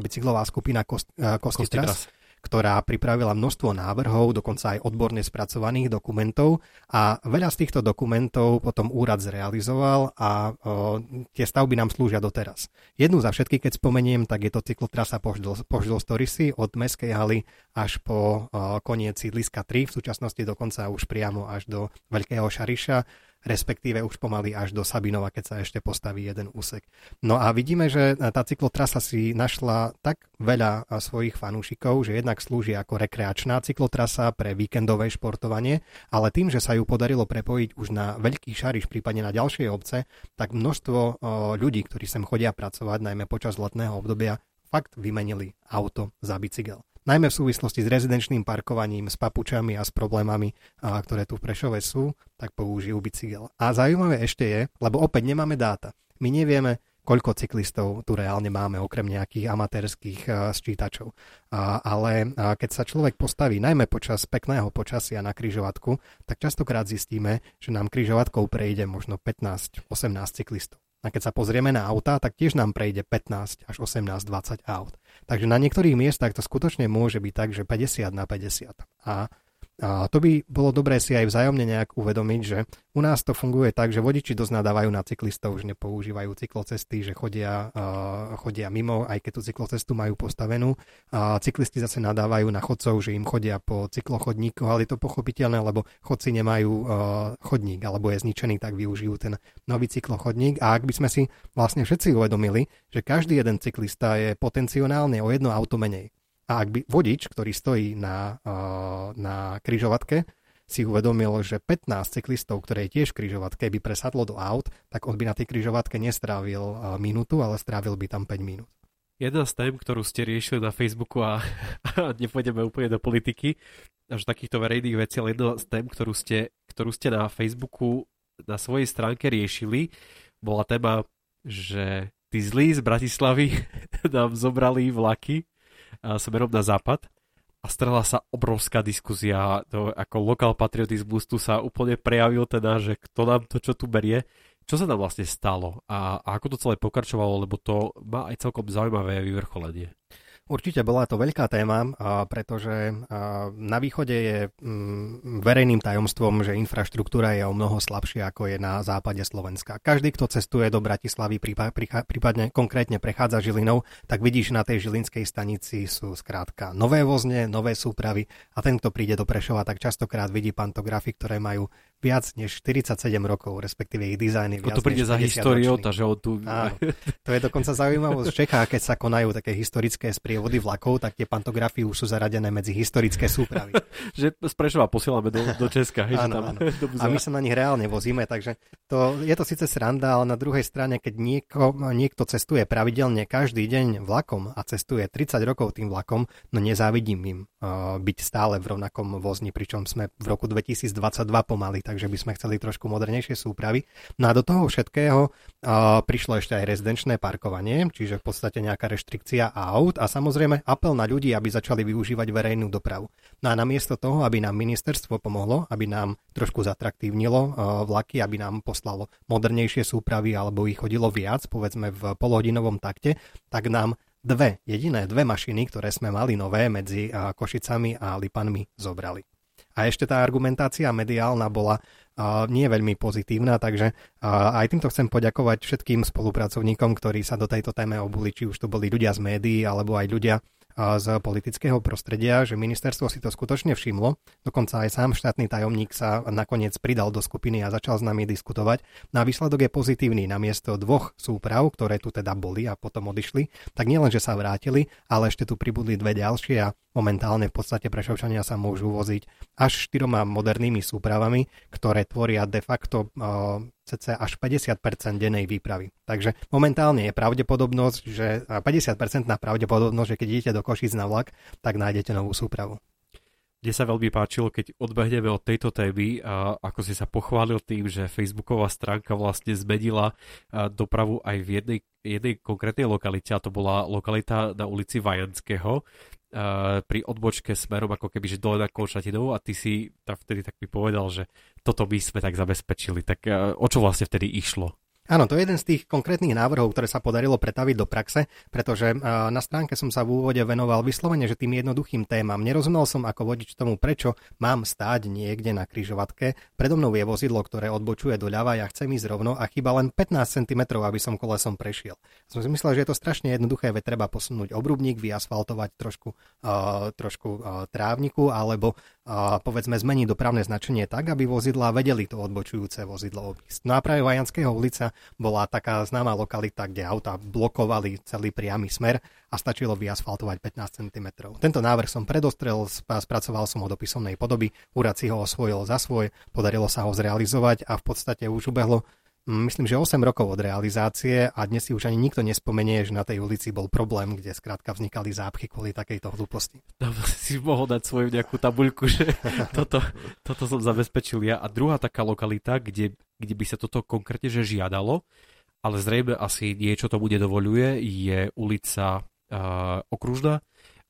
bicyklová skupina Kost, Kostitras, ktorá pripravila množstvo návrhov, dokonca aj odborne spracovaných dokumentov. A veľa z týchto dokumentov potom úrad zrealizoval a o, tie stavby nám slúžia doteraz. Jednu za všetky, keď spomeniem, tak je to cyklotrasa Poždol Storisy od Mestskej haly až po o, koniec sídliska 3, v súčasnosti dokonca už priamo až do Veľkého Šariša respektíve už pomaly až do Sabinova, keď sa ešte postaví jeden úsek. No a vidíme, že tá cyklotrasa si našla tak veľa svojich fanúšikov, že jednak slúži ako rekreačná cyklotrasa pre víkendové športovanie, ale tým, že sa ju podarilo prepojiť už na Veľký Šariš, prípadne na ďalšie obce, tak množstvo ľudí, ktorí sem chodia pracovať, najmä počas letného obdobia, fakt vymenili auto za bicykel najmä v súvislosti s rezidenčným parkovaním, s papučami a s problémami, ktoré tu v Prešove sú, tak použijú bicykel. A zaujímavé ešte je, lebo opäť nemáme dáta. My nevieme, koľko cyklistov tu reálne máme, okrem nejakých amatérských sčítačov. A, ale a keď sa človek postaví, najmä počas pekného počasia na kryžovatku, tak častokrát zistíme, že nám kryžovatkou prejde možno 15-18 cyklistov. A keď sa pozrieme na auta, tak tiež nám prejde 15 až 18, 20 aut. Takže na niektorých miestach to skutočne môže byť tak, že 50 na 50. A a to by bolo dobré si aj vzájomne nejak uvedomiť, že u nás to funguje tak, že vodiči dosť nadávajú na cyklistov, že nepoužívajú cyklocesty, že chodia, uh, chodia mimo, aj keď tú cyklocestu majú postavenú. A cyklisti zase nadávajú na chodcov, že im chodia po cyklochodníkoch, ale je to pochopiteľné, lebo chodci nemajú uh, chodník, alebo je zničený, tak využijú ten nový cyklochodník. A ak by sme si vlastne všetci uvedomili, že každý jeden cyklista je potenciálne o jedno auto menej, a ak by vodič, ktorý stojí na, na kryžovatke, si uvedomil, že 15 cyklistov, ktoré tiež v kryžovatke, by presadlo do aut, tak on by na tej kryžovatke nestrávil minútu, ale strávil by tam 5 minút. Jedna z tém, ktorú ste riešili na Facebooku a, a nepôjdeme úplne do politiky, až takýchto verejných vecí, ale jedna z tém, ktorú ste, ktorú ste na Facebooku na svojej stránke riešili, bola téma, že tí zlí z Bratislavy [laughs] nám zobrali vlaky smerom na západ a strhla sa obrovská diskuzia, to ako lokál patriotizmus tu sa úplne prejavil teda, že kto nám to čo tu berie, čo sa tam vlastne stalo a, a ako to celé pokračovalo, lebo to má aj celkom zaujímavé vyvrcholenie. Určite bola to veľká téma, pretože na východe je mm, verejným tajomstvom, že infraštruktúra je o mnoho slabšia ako je na západe Slovenska. Každý, kto cestuje do Bratislavy, prípadne konkrétne prechádza Žilinou, tak vidíš, na tej žilinskej stanici sú skrátka nové vozne, nové súpravy a ten, kto príde do Prešova, tak častokrát vidí pantografy, ktoré majú viac než 47 rokov, respektíve ich dizajn je viac to príde za históriou, že on tu... Áno, to je dokonca zaujímavosť v Čechách, keď sa konajú také historické sprievody vlakov, tak tie pantografy už sú zaradené medzi historické súpravy. [laughs] že z Prešova posielame do, do Česka. Hej, áno, tam, áno. A my sa na nich reálne vozíme, takže to, je to síce sranda, ale na druhej strane, keď nieko, niekto cestuje pravidelne každý deň vlakom a cestuje 30 rokov tým vlakom, no nezávidím im uh, byť stále v rovnakom vozni, pričom sme v roku 2022 pomaly takže by sme chceli trošku modernejšie súpravy. No a do toho všetkého uh, prišlo ešte aj rezidenčné parkovanie, čiže v podstate nejaká reštrikcia aut a samozrejme apel na ľudí, aby začali využívať verejnú dopravu. No a namiesto toho, aby nám ministerstvo pomohlo, aby nám trošku zatraktívnilo uh, vlaky, aby nám poslalo modernejšie súpravy alebo ich chodilo viac, povedzme v polhodinovom takte, tak nám dve, jediné dve mašiny, ktoré sme mali nové medzi Košicami a Lipanmi zobrali. A ešte tá argumentácia mediálna bola uh, nie veľmi pozitívna, takže uh, aj týmto chcem poďakovať všetkým spolupracovníkom, ktorí sa do tejto téme obuli, či už to boli ľudia z médií, alebo aj ľudia z politického prostredia, že ministerstvo si to skutočne všimlo. Dokonca aj sám štátny tajomník sa nakoniec pridal do skupiny a začal s nami diskutovať. Na výsledok je pozitívny. Namiesto dvoch súprav, ktoré tu teda boli a potom odišli, tak nielen, že sa vrátili, ale ešte tu pribudli dve ďalšie a momentálne v podstate prešovčania sa môžu voziť až štyroma modernými súpravami, ktoré tvoria de facto cca až 50% dennej výpravy. Takže momentálne je pravdepodobnosť, že 50% na pravdepodobnosť, že keď idete do Košic na vlak, tak nájdete novú súpravu. Mne sa veľmi páčilo, keď odbehneme od tejto témy, a ako si sa pochválil tým, že facebooková stránka vlastne zmenila dopravu aj v jednej, jednej konkrétnej lokalite, a to bola lokalita na ulici Vajanského, pri odbočke smerom ako keby, že dole na Konštatinovu a ty si tam vtedy tak mi povedal, že toto by sme tak zabezpečili. Tak o čo vlastne vtedy išlo? Áno, to je jeden z tých konkrétnych návrhov, ktoré sa podarilo pretaviť do praxe, pretože na stránke som sa v úvode venoval vyslovene, že tým jednoduchým témam. Nerozumel som ako vodič tomu, prečo mám stáť niekde na kryžovatke. Predo mnou je vozidlo, ktoré odbočuje doľava, ja chcem ísť rovno a chyba len 15 cm, aby som kolesom prešiel. Som si myslel, že je to strašne jednoduché, veď treba posunúť obrubník, vyasfaltovať trošku, uh, trošku uh, trávniku alebo uh, povedzme zmeniť dopravné značenie tak, aby vozidla vedeli to odbočujúce vozidlo obísť. No a práve Vajanského ulica bola taká známa lokalita, kde auta blokovali celý priamy smer a stačilo vyasfaltovať 15 cm. Tento návrh som predostrel, spracoval som ho do písomnej podoby, úrad si ho osvojil za svoj, podarilo sa ho zrealizovať a v podstate už ubehlo myslím, že 8 rokov od realizácie a dnes si už ani nikto nespomenie, že na tej ulici bol problém, kde skrátka vznikali zápchy kvôli takejto hlúposti. No, [laughs] si mohol dať svoju nejakú tabuľku, že [laughs] toto, toto som zabezpečil ja. A druhá taká lokalita, kde, kde by sa toto konkrétne že žiadalo, ale zrejme asi niečo to bude dovoluje, je ulica uh, Okružná,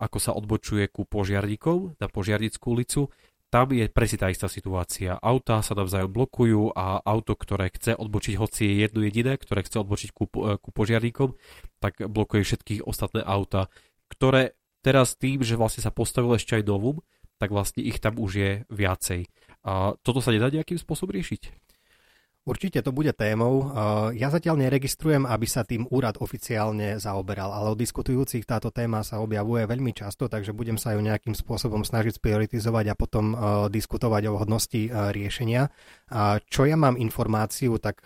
ako sa odbočuje ku požiarníkov na Požiarnickú ulicu tam je presne tá istá situácia. Auta sa navzájom blokujú a auto, ktoré chce odbočiť, hoci je jedno jediné, ktoré chce odbočiť ku, ku požiarníkom, tak blokuje všetkých ostatné auta, ktoré teraz tým, že vlastne sa postavilo ešte aj novum, tak vlastne ich tam už je viacej. A toto sa nedá nejakým spôsobom riešiť? Určite to bude témou. Ja zatiaľ neregistrujem, aby sa tým úrad oficiálne zaoberal, ale od diskutujúcich táto téma sa objavuje veľmi často, takže budem sa ju nejakým spôsobom snažiť prioritizovať a potom diskutovať o hodnosti riešenia. Čo ja mám informáciu, tak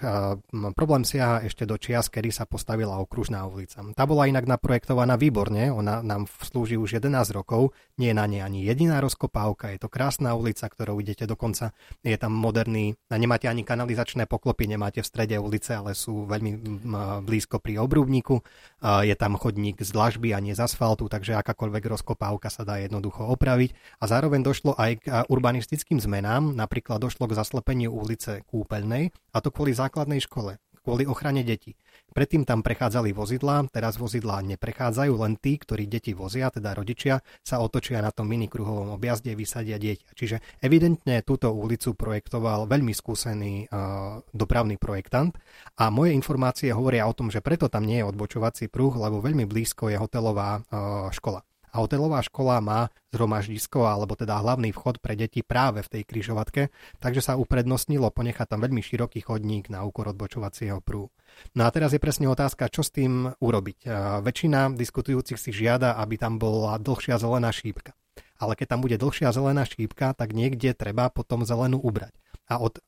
problém siaha ešte do čias, kedy sa postavila okružná ulica. Tá bola inak naprojektovaná výborne, ona nám slúži už 11 rokov, nie je na nej ani jediná rozkopávka, je to krásna ulica, ktorou idete dokonca, je tam moderný, nemáte ani kanalizačné žiadne poklopy nemáte v strede ulice, ale sú veľmi blízko pri obrubníku. Je tam chodník z dlažby a nie z asfaltu, takže akákoľvek rozkopávka sa dá jednoducho opraviť. A zároveň došlo aj k urbanistickým zmenám, napríklad došlo k zaslepeniu ulice Kúpeľnej, a to kvôli základnej škole kvôli ochrane detí. Predtým tam prechádzali vozidlá, teraz vozidlá neprechádzajú, len tí, ktorí deti vozia, teda rodičia, sa otočia na tom minikruhovom objazde, vysadia dieťa. Čiže evidentne túto ulicu projektoval veľmi skúsený uh, dopravný projektant a moje informácie hovoria o tom, že preto tam nie je odbočovací pruh, lebo veľmi blízko je hotelová uh, škola a hotelová škola má zhromaždisko alebo teda hlavný vchod pre deti práve v tej kryžovatke, takže sa uprednostnilo ponechať tam veľmi široký chodník na úkor odbočovacieho prúhu. No a teraz je presne otázka, čo s tým urobiť. Väčšina diskutujúcich si žiada, aby tam bola dlhšia zelená šípka. Ale keď tam bude dlhšia zelená šípka, tak niekde treba potom zelenú ubrať a od,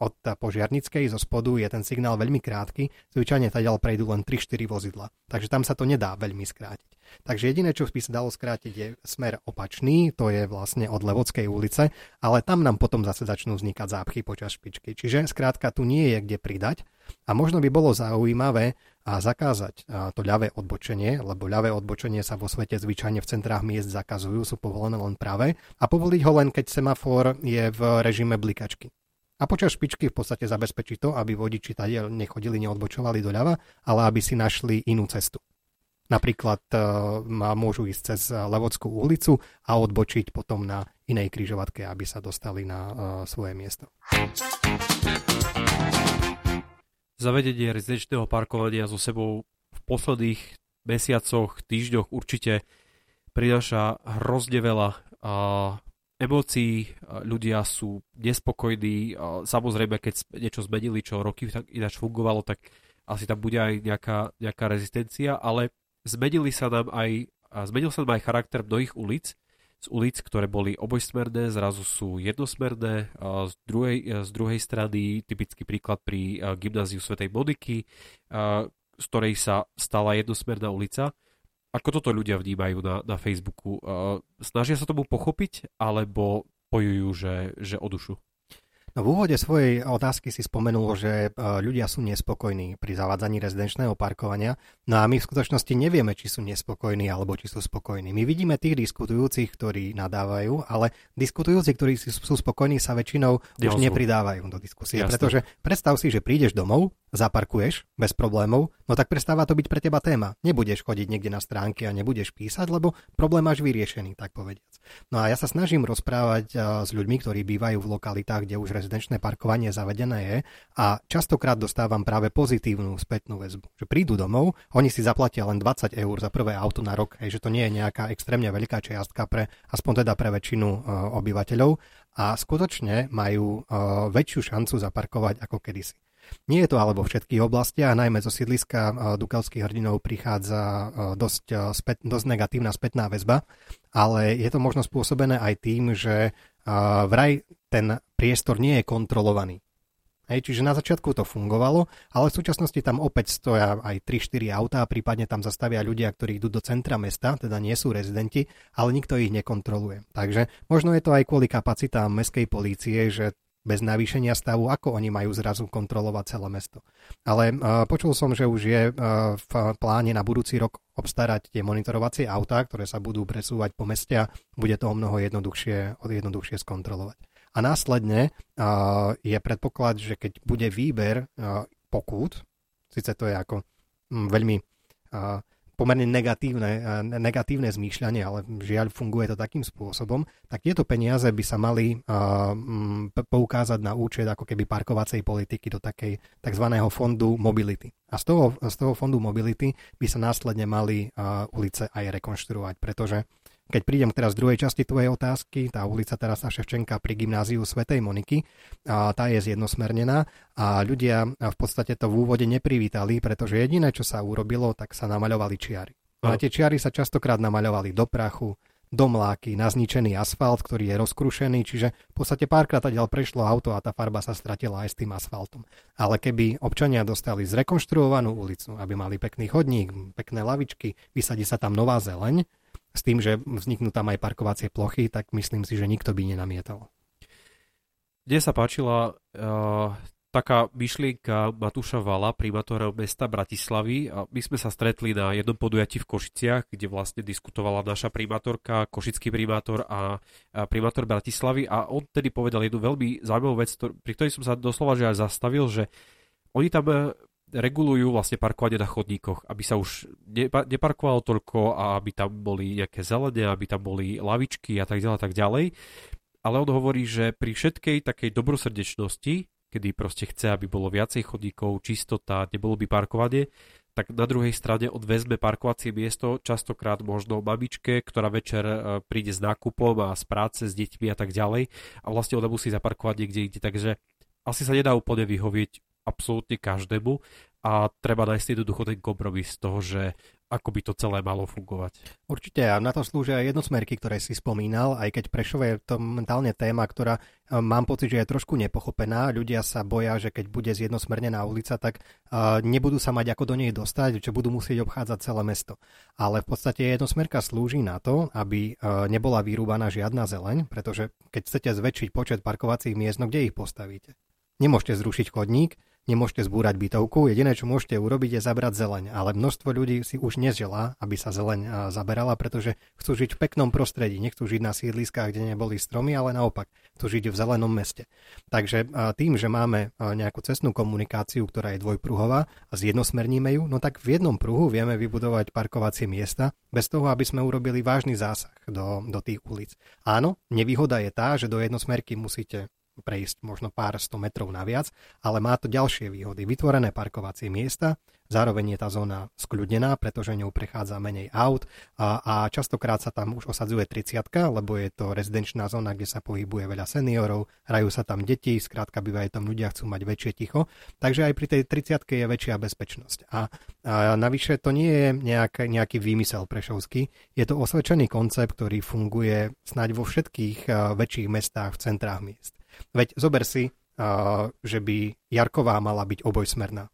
od požiarnickej zo spodu je ten signál veľmi krátky, zvyčajne ďal prejdú len 3-4 vozidla. Takže tam sa to nedá veľmi skrátiť. Takže jediné, čo by sa dalo skrátiť, je smer opačný, to je vlastne od Levodskej ulice, ale tam nám potom zase začnú vznikať zápchy počas špičky. Čiže skrátka tu nie je kde pridať a možno by bolo zaujímavé a zakázať to ľavé odbočenie, lebo ľavé odbočenie sa vo svete zvyčajne v centrách miest zakazujú, sú povolené len pravé a povoliť ho len, keď semafor je v režime blikačky. A počas špičky v podstate zabezpečí to, aby vodiči tady nechodili, neodbočovali doľava, ale aby si našli inú cestu. Napríklad uh, môžu ísť cez Levodskú ulicu a odbočiť potom na inej križovatke, aby sa dostali na uh, svoje miesto. Zavedenie rezidenčného parkovania so sebou v posledných mesiacoch, týždňoch určite prináša hrozne veľa emócií, ľudia sú nespokojní, samozrejme keď niečo zmenili, čo roky ináč fungovalo, tak asi tam bude aj nejaká, nejaká rezistencia, ale zmenili sa nám aj, zmenil sa nám aj charakter mnohých ulic, z ulic, ktoré boli obojsmerné, zrazu sú jednosmerné. Z druhej, z druhej strany typický príklad pri gymnáziu Svetej Moniky, z ktorej sa stala jednosmerná ulica. Ako toto ľudia vnímajú na, na Facebooku? Snažia sa tomu pochopiť, alebo pojujú, že, že o dušu? No v úvode svojej otázky si spomenul, že e, ľudia sú nespokojní pri zavádzaní rezidenčného parkovania, no a my v skutočnosti nevieme, či sú nespokojní alebo či sú spokojní. My vidíme tých diskutujúcich, ktorí nadávajú, ale diskutujúci, ktorí sú spokojní, sa väčšinou už nepridávajú do diskusie, Jasne. pretože predstav si, že prídeš domov, zaparkuješ bez problémov, no tak prestáva to byť pre teba téma. Nebudeš chodiť niekde na stránky a nebudeš písať, lebo problém máš vyriešený, tak povediac. No a ja sa snažím rozprávať eh, s ľuďmi, ktorí bývajú v lokalitách, kde už rezidenčné parkovanie zavedené je a častokrát dostávam práve pozitívnu spätnú väzbu. Že prídu domov, oni si zaplatia len 20 eur za prvé auto na rok, hej, že to nie je nejaká extrémne veľká čiastka pre, aspoň teda pre väčšinu uh, obyvateľov a skutočne majú uh, väčšiu šancu zaparkovať ako kedysi. Nie je to ale vo všetkých oblastiach, najmä zo sídliska eh, Dukelských hrdinov prichádza dosť, späť, dosť negatívna spätná väzba, ale je to možno spôsobené aj tým, že vraj ten priestor nie je kontrolovaný. Hej, čiže na začiatku to fungovalo, ale v súčasnosti tam opäť stoja aj 3-4 autá, prípadne tam zastavia ľudia, ktorí idú do centra mesta, teda nie sú rezidenti, ale nikto ich nekontroluje. Takže možno je to aj kvôli kapacitám mestskej polície, že bez navýšenia stavu, ako oni majú zrazu kontrolovať celé mesto. Ale uh, počul som, že už je uh, v pláne na budúci rok obstarať tie monitorovacie autá, ktoré sa budú presúvať po meste a bude to o mnoho jednoduchšie, jednoduchšie skontrolovať. A následne uh, je predpoklad, že keď bude výber uh, pokút, síce to je ako hm, veľmi uh, pomerne negatívne, eh, negatívne zmýšľanie, ale žiaľ funguje to takým spôsobom, tak tieto peniaze by sa mali uh, poukázať na účet ako keby parkovacej politiky do takej tzv. fondu mobility. A z toho, z toho fondu mobility by sa následne mali uh, ulice aj rekonštruovať, pretože keď prídem teraz z druhej časti tvojej otázky, tá ulica teraz na Ševčenka pri gymnáziu Svetej Moniky, a tá je zjednosmernená a ľudia v podstate to v úvode neprivítali, pretože jediné, čo sa urobilo, tak sa namaľovali čiary. A tie čiary sa častokrát namaľovali do prachu, do mláky, na zničený asfalt, ktorý je rozkrušený, čiže v podstate párkrát ďal prešlo auto a tá farba sa stratila aj s tým asfaltom. Ale keby občania dostali zrekonštruovanú ulicu, aby mali pekný chodník, pekné lavičky, vysadí sa tam nová zeleň, s tým, že vzniknú tam aj parkovacie plochy, tak myslím si, že nikto by nenamietal. Kde sa páčila uh, taká myšlienka Matúša Vala, primátora mesta Bratislavy. A my sme sa stretli na jednom podujatí v Košiciach, kde vlastne diskutovala naša primátorka, košický primátor a, a primátor Bratislavy a on tedy povedal jednu veľmi zaujímavú vec, pri ktorej som sa doslova že aj zastavil, že oni tam regulujú vlastne parkovanie na chodníkoch, aby sa už neparkovalo toľko a aby tam boli nejaké zelenie, aby tam boli lavičky a tak ďalej, tak ďalej. Ale on hovorí, že pri všetkej takej dobrosrdečnosti, kedy proste chce, aby bolo viacej chodníkov, čistota, nebolo by parkovanie, tak na druhej strane on vezme parkovacie miesto, častokrát možno mamičke, ktorá večer e, príde s nákupom a z práce s deťmi a tak ďalej a vlastne ona musí zaparkovať niekde inde, takže asi sa nedá úplne vyhovieť absolútne každému a treba nájsť jednoducho ten kompromis toho, že ako by to celé malo fungovať. Určite a na to slúžia jednosmerky, ktoré si spomínal, aj keď Prešové je to momentálne téma, ktorá e, mám pocit, že je trošku nepochopená. Ľudia sa boja, že keď bude zjednosmernená ulica, tak uh, nebudú sa mať ako do nej dostať, že budú musieť obchádzať celé mesto. Ale v podstate jednosmerka slúži na to, aby uh, nebola vyrúbaná žiadna zeleň, pretože keď chcete zväčšiť počet parkovacích miest, no kde ich postavíte? Nemôžete zrušiť chodník, nemôžete zbúrať bytovku, jediné, čo môžete urobiť, je zabrať zeleň. Ale množstvo ľudí si už neželá, aby sa zeleň zaberala, pretože chcú žiť v peknom prostredí, nechcú žiť na sídliskách, kde neboli stromy, ale naopak, chcú žiť v zelenom meste. Takže tým, že máme nejakú cestnú komunikáciu, ktorá je dvojpruhová a zjednosmerníme ju, no tak v jednom pruhu vieme vybudovať parkovacie miesta bez toho, aby sme urobili vážny zásah do, do tých ulic. Áno, nevýhoda je tá, že do jednosmerky musíte prejsť možno pár sto metrov naviac, ale má to ďalšie výhody. Vytvorené parkovacie miesta, zároveň je tá zóna skľudnená, pretože ňou prechádza menej aut a, a častokrát sa tam už osadzuje 30 lebo je to rezidenčná zóna, kde sa pohybuje veľa seniorov, hrajú sa tam deti, skrátka bývajú tam ľudia, chcú mať väčšie ticho, takže aj pri tej 30 je väčšia bezpečnosť. A, a navyše to nie je nejak, nejaký výmysel prešovský, je to osvedčený koncept, ktorý funguje snáď vo všetkých väčších mestách v centrách miest. Veď zober si, že by Jarková mala byť obojsmerná.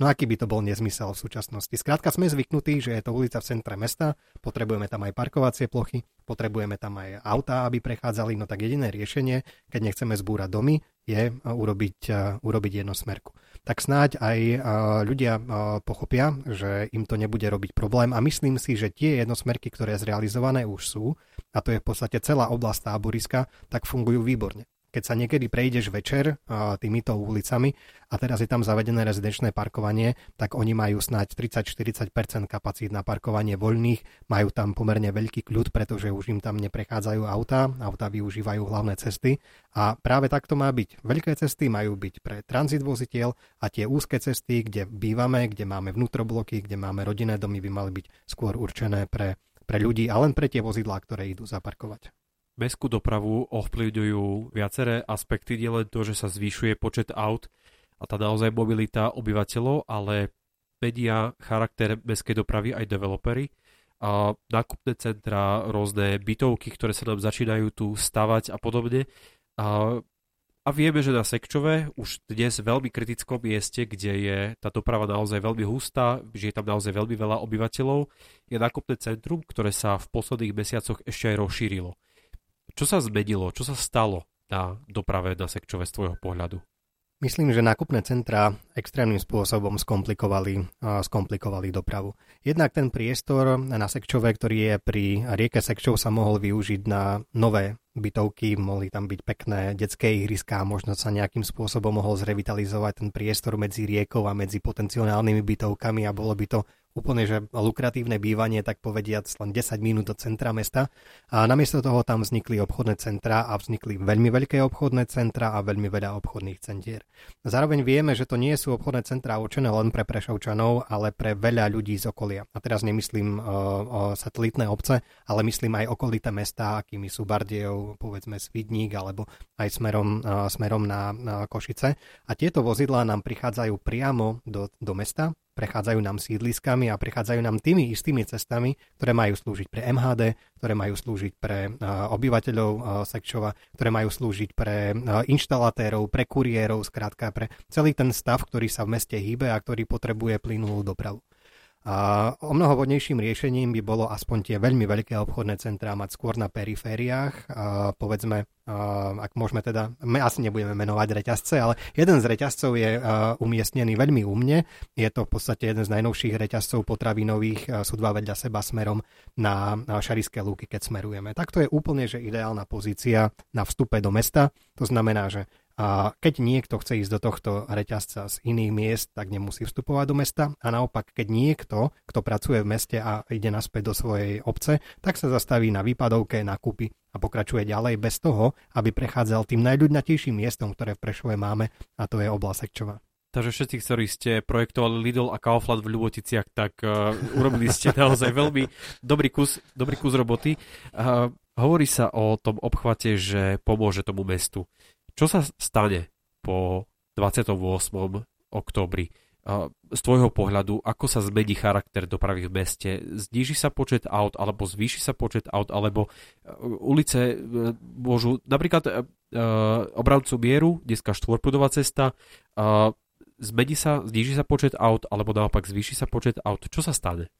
No aký by to bol nezmysel v súčasnosti? Skrátka sme zvyknutí, že je to ulica v centre mesta, potrebujeme tam aj parkovacie plochy, potrebujeme tam aj autá, aby prechádzali, no tak jediné riešenie, keď nechceme zbúrať domy, je urobiť, urobiť jednosmerku. Tak snáď aj ľudia pochopia, že im to nebude robiť problém a myslím si, že tie jednosmerky, ktoré zrealizované už sú, a to je v podstate celá oblasť táboriska, tak fungujú výborne keď sa niekedy prejdeš večer týmito ulicami a teraz je tam zavedené rezidenčné parkovanie, tak oni majú snáď 30-40% kapacít na parkovanie voľných, majú tam pomerne veľký kľud, pretože už im tam neprechádzajú autá, autá využívajú hlavné cesty. A práve takto má byť. Veľké cesty majú byť pre tranzit voziteľ a tie úzke cesty, kde bývame, kde máme vnútrobloky, kde máme rodinné domy, by mali byť skôr určené pre, pre ľudí a len pre tie vozidlá, ktoré idú zaparkovať mestskú dopravu ovplyvňujú viaceré aspekty, nie len to, že sa zvyšuje počet aut a tá naozaj mobilita obyvateľov, ale media charakter mestskej dopravy aj developery a nákupné centra, rôzne bytovky, ktoré sa nám začínajú tu stavať a podobne. A, a vieme, že na Sekčove už dnes veľmi kritickom mieste, kde je tá doprava naozaj veľmi hustá, že je tam naozaj veľmi veľa obyvateľov, je nákupné centrum, ktoré sa v posledných mesiacoch ešte aj rozšírilo. Čo sa zmenilo? Čo sa stalo na doprave na Sekčove z tvojho pohľadu? Myslím, že nákupné centrá extrémnym spôsobom skomplikovali, skomplikovali dopravu. Jednak ten priestor na Sekčove, ktorý je pri rieke Sekčov, sa mohol využiť na nové bytovky, mohli tam byť pekné detské ihriská, možno sa nejakým spôsobom mohol zrevitalizovať ten priestor medzi riekou a medzi potenciálnymi bytovkami a bolo by to úplne že lukratívne bývanie, tak povediac len 10 minút do centra mesta. A namiesto toho tam vznikli obchodné centra a vznikli veľmi veľké obchodné centra a veľmi veľa obchodných centier. Zároveň vieme, že to nie sú obchodné centra určené len pre Prešovčanov, ale pre veľa ľudí z okolia. A teraz nemyslím o, o satelitné obce, ale myslím aj okolité mesta, akými sú Bardejov, povedzme Svidník, alebo aj smerom, smerom na, na Košice. A tieto vozidlá nám prichádzajú priamo do, do mesta prechádzajú nám sídliskami a prechádzajú nám tými istými cestami, ktoré majú slúžiť pre MHD, ktoré majú slúžiť pre obyvateľov Sekčova, ktoré majú slúžiť pre inštalatérov, pre kuriérov, skrátka pre celý ten stav, ktorý sa v meste hýbe a ktorý potrebuje plynulú dopravu. A o mnoho vodnejším riešením by bolo aspoň tie veľmi veľké obchodné centrá mať skôr na perifériách. A povedzme, a ak môžeme teda, my asi nebudeme menovať reťazce, ale jeden z reťazcov je umiestnený veľmi umne. Je to v podstate jeden z najnovších reťazcov potravinových, sú dva vedľa seba smerom na Šariské lúky, keď smerujeme. Tak to je úplne že ideálna pozícia na vstupe do mesta. To znamená, že a keď niekto chce ísť do tohto reťazca z iných miest, tak nemusí vstupovať do mesta. A naopak, keď niekto, kto pracuje v meste a ide naspäť do svojej obce, tak sa zastaví na výpadovke, na kúpy a pokračuje ďalej bez toho, aby prechádzal tým najľudnatejším miestom, ktoré v Prešove máme, a to je oblasť Sekčova. Takže všetci, ktorí ste projektovali Lidl a Kaufland v Ľuboticiach, tak uh, urobili ste [laughs] naozaj veľmi dobrý kus, dobrý kus roboty. Uh, hovorí sa o tom obchvate, že pomôže tomu mestu. Čo sa stane po 28. októbri? Z tvojho pohľadu, ako sa zmení charakter dopravy v meste? Zníži sa počet aut, alebo zvýši sa počet aut, alebo e, ulice e, môžu, napríklad e, obravcu mieru, dneska štvorpudová cesta, zmení sa, zníži sa počet aut, alebo naopak zvýši sa počet aut. Čo sa stane?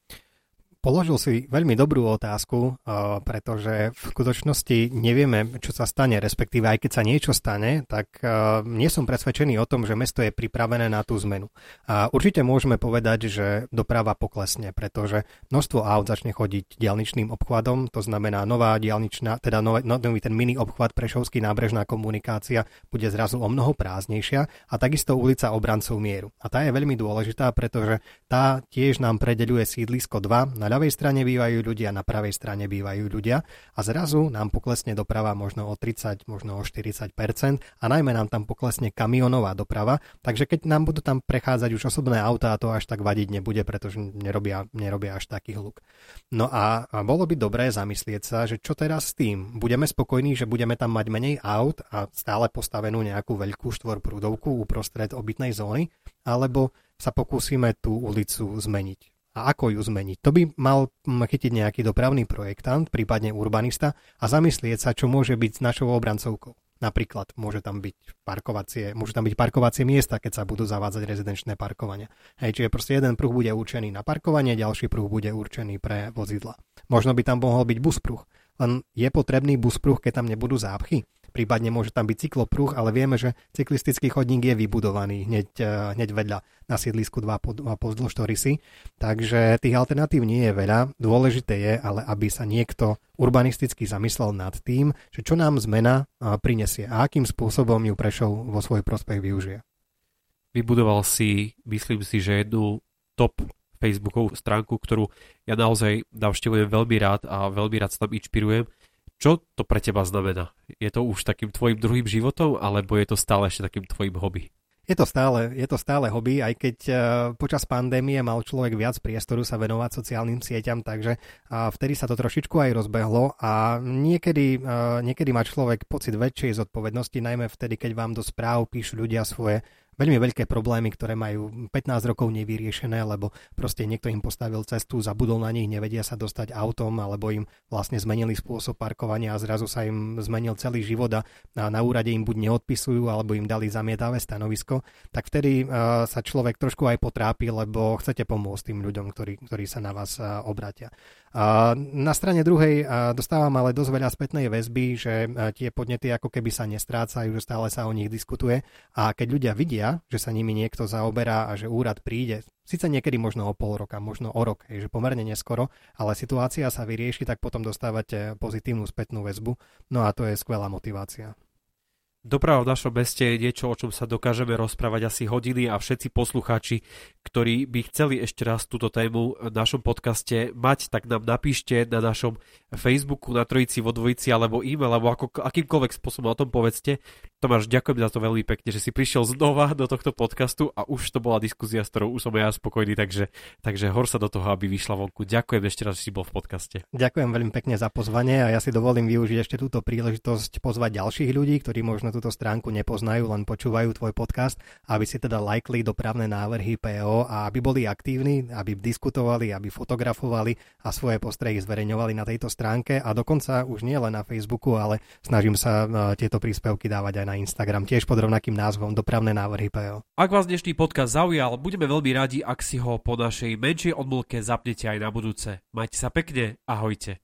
Položil si veľmi dobrú otázku, pretože v skutočnosti nevieme, čo sa stane, respektíve aj keď sa niečo stane, tak nie som presvedčený o tom, že mesto je pripravené na tú zmenu. A určite môžeme povedať, že doprava poklesne, pretože množstvo aut začne chodiť dialničným obchvadom, to znamená nová dialničná, teda nový, nový ten mini obchvat Prešovský nábrežná komunikácia bude zrazu o mnoho prázdnejšia a takisto ulica Obrancov mieru. A tá je veľmi dôležitá, pretože tá tiež nám predeľuje sídlisko 2 na ľavej strane bývajú ľudia, na pravej strane bývajú ľudia a zrazu nám poklesne doprava možno o 30, možno o 40% a najmä nám tam poklesne kamionová doprava, takže keď nám budú tam prechádzať už osobné autá, to až tak vadiť nebude, pretože nerobia, nerobia až taký hluk. No a, bolo by dobré zamyslieť sa, že čo teraz s tým? Budeme spokojní, že budeme tam mať menej aut a stále postavenú nejakú veľkú štvorprúdovku uprostred obytnej zóny, alebo sa pokúsime tú ulicu zmeniť a ako ju zmeniť. To by mal mm, chytiť nejaký dopravný projektant, prípadne urbanista a zamyslieť sa, čo môže byť s našou obrancovkou. Napríklad môže tam byť parkovacie, môže tam byť parkovacie miesta, keď sa budú zavádzať rezidenčné parkovania. Hej, čiže proste jeden pruh bude určený na parkovanie, ďalší pruh bude určený pre vozidla. Možno by tam mohol byť buspruh. Len je potrebný buspruh, keď tam nebudú zápchy prípadne môže tam byť cyklopruh, ale vieme, že cyklistický chodník je vybudovaný hneď, eh, hneď vedľa na sídlisku 2 pozdĺž Torisy, takže tých alternatív nie je veľa. Dôležité je ale, aby sa niekto urbanisticky zamyslel nad tým, že čo nám zmena eh, prinesie a akým spôsobom ju Prešov vo svoj prospech využije. Vybudoval si, myslím si, že jednu top Facebookovú stránku, ktorú ja naozaj navštevujem veľmi rád a veľmi rád sa tam inšpirujem čo to pre teba znamená? Je to už takým tvojim druhým životom, alebo je to stále ešte takým tvojim hobby? Je to stále, je to stále hobby, aj keď uh, počas pandémie mal človek viac priestoru sa venovať sociálnym sieťam, takže vtedy sa to trošičku aj rozbehlo a niekedy, uh, niekedy má človek pocit väčšej zodpovednosti, najmä vtedy, keď vám do správ píšu ľudia svoje veľmi veľké problémy, ktoré majú 15 rokov nevyriešené, lebo proste niekto im postavil cestu, zabudol na nich, nevedia sa dostať autom, alebo im vlastne zmenili spôsob parkovania a zrazu sa im zmenil celý život a na úrade im buď neodpisujú, alebo im dali zamietavé stanovisko, tak vtedy uh, sa človek trošku aj potrápi, lebo chcete pomôcť tým ľuďom, ktorí, ktorí sa na vás uh, obratia. Na strane druhej uh, dostávam ale dosť veľa spätnej väzby, že tie podnety ako keby sa nestrácajú, že stále sa o nich diskutuje a keď ľudia vidia, že sa nimi niekto zaoberá a že úrad príde, síce niekedy možno o pol roka, možno o rok, že pomerne neskoro, ale situácia sa vyrieši, tak potom dostávate pozitívnu spätnú väzbu, no a to je skvelá motivácia. Doprava v našom meste je niečo, o čom sa dokážeme rozprávať asi hodiny a všetci poslucháči, ktorí by chceli ešte raz túto tému v našom podcaste mať, tak nám napíšte na našom Facebooku, na Trojici vo dvojici alebo e-mail, alebo ako, akýmkoľvek spôsobom o tom povedzte. Tomáš, ďakujem za to veľmi pekne, že si prišiel znova do tohto podcastu a už to bola diskusia, s ktorou už som ja spokojný, takže, takže hor sa do toho, aby vyšla vonku. Ďakujem ešte raz, že si bol v podcaste. Ďakujem veľmi pekne za pozvanie a ja si dovolím využiť ešte túto príležitosť pozvať ďalších ľudí, ktorí možno túto stránku nepoznajú, len počúvajú tvoj podcast, aby si teda lajkli dopravné návrhy PO a aby boli aktívni, aby diskutovali, aby fotografovali a svoje postrehy zverejňovali na tejto stránke a dokonca už nie len na Facebooku, ale snažím sa e, tieto príspevky dávať aj na Instagram, tiež pod rovnakým názvom Dopravné návrhy PO. Ak vás dnešný podcast zaujal, budeme veľmi radi, ak si ho po našej menšej odmlke zapnete aj na budúce. Majte sa pekne, ahojte.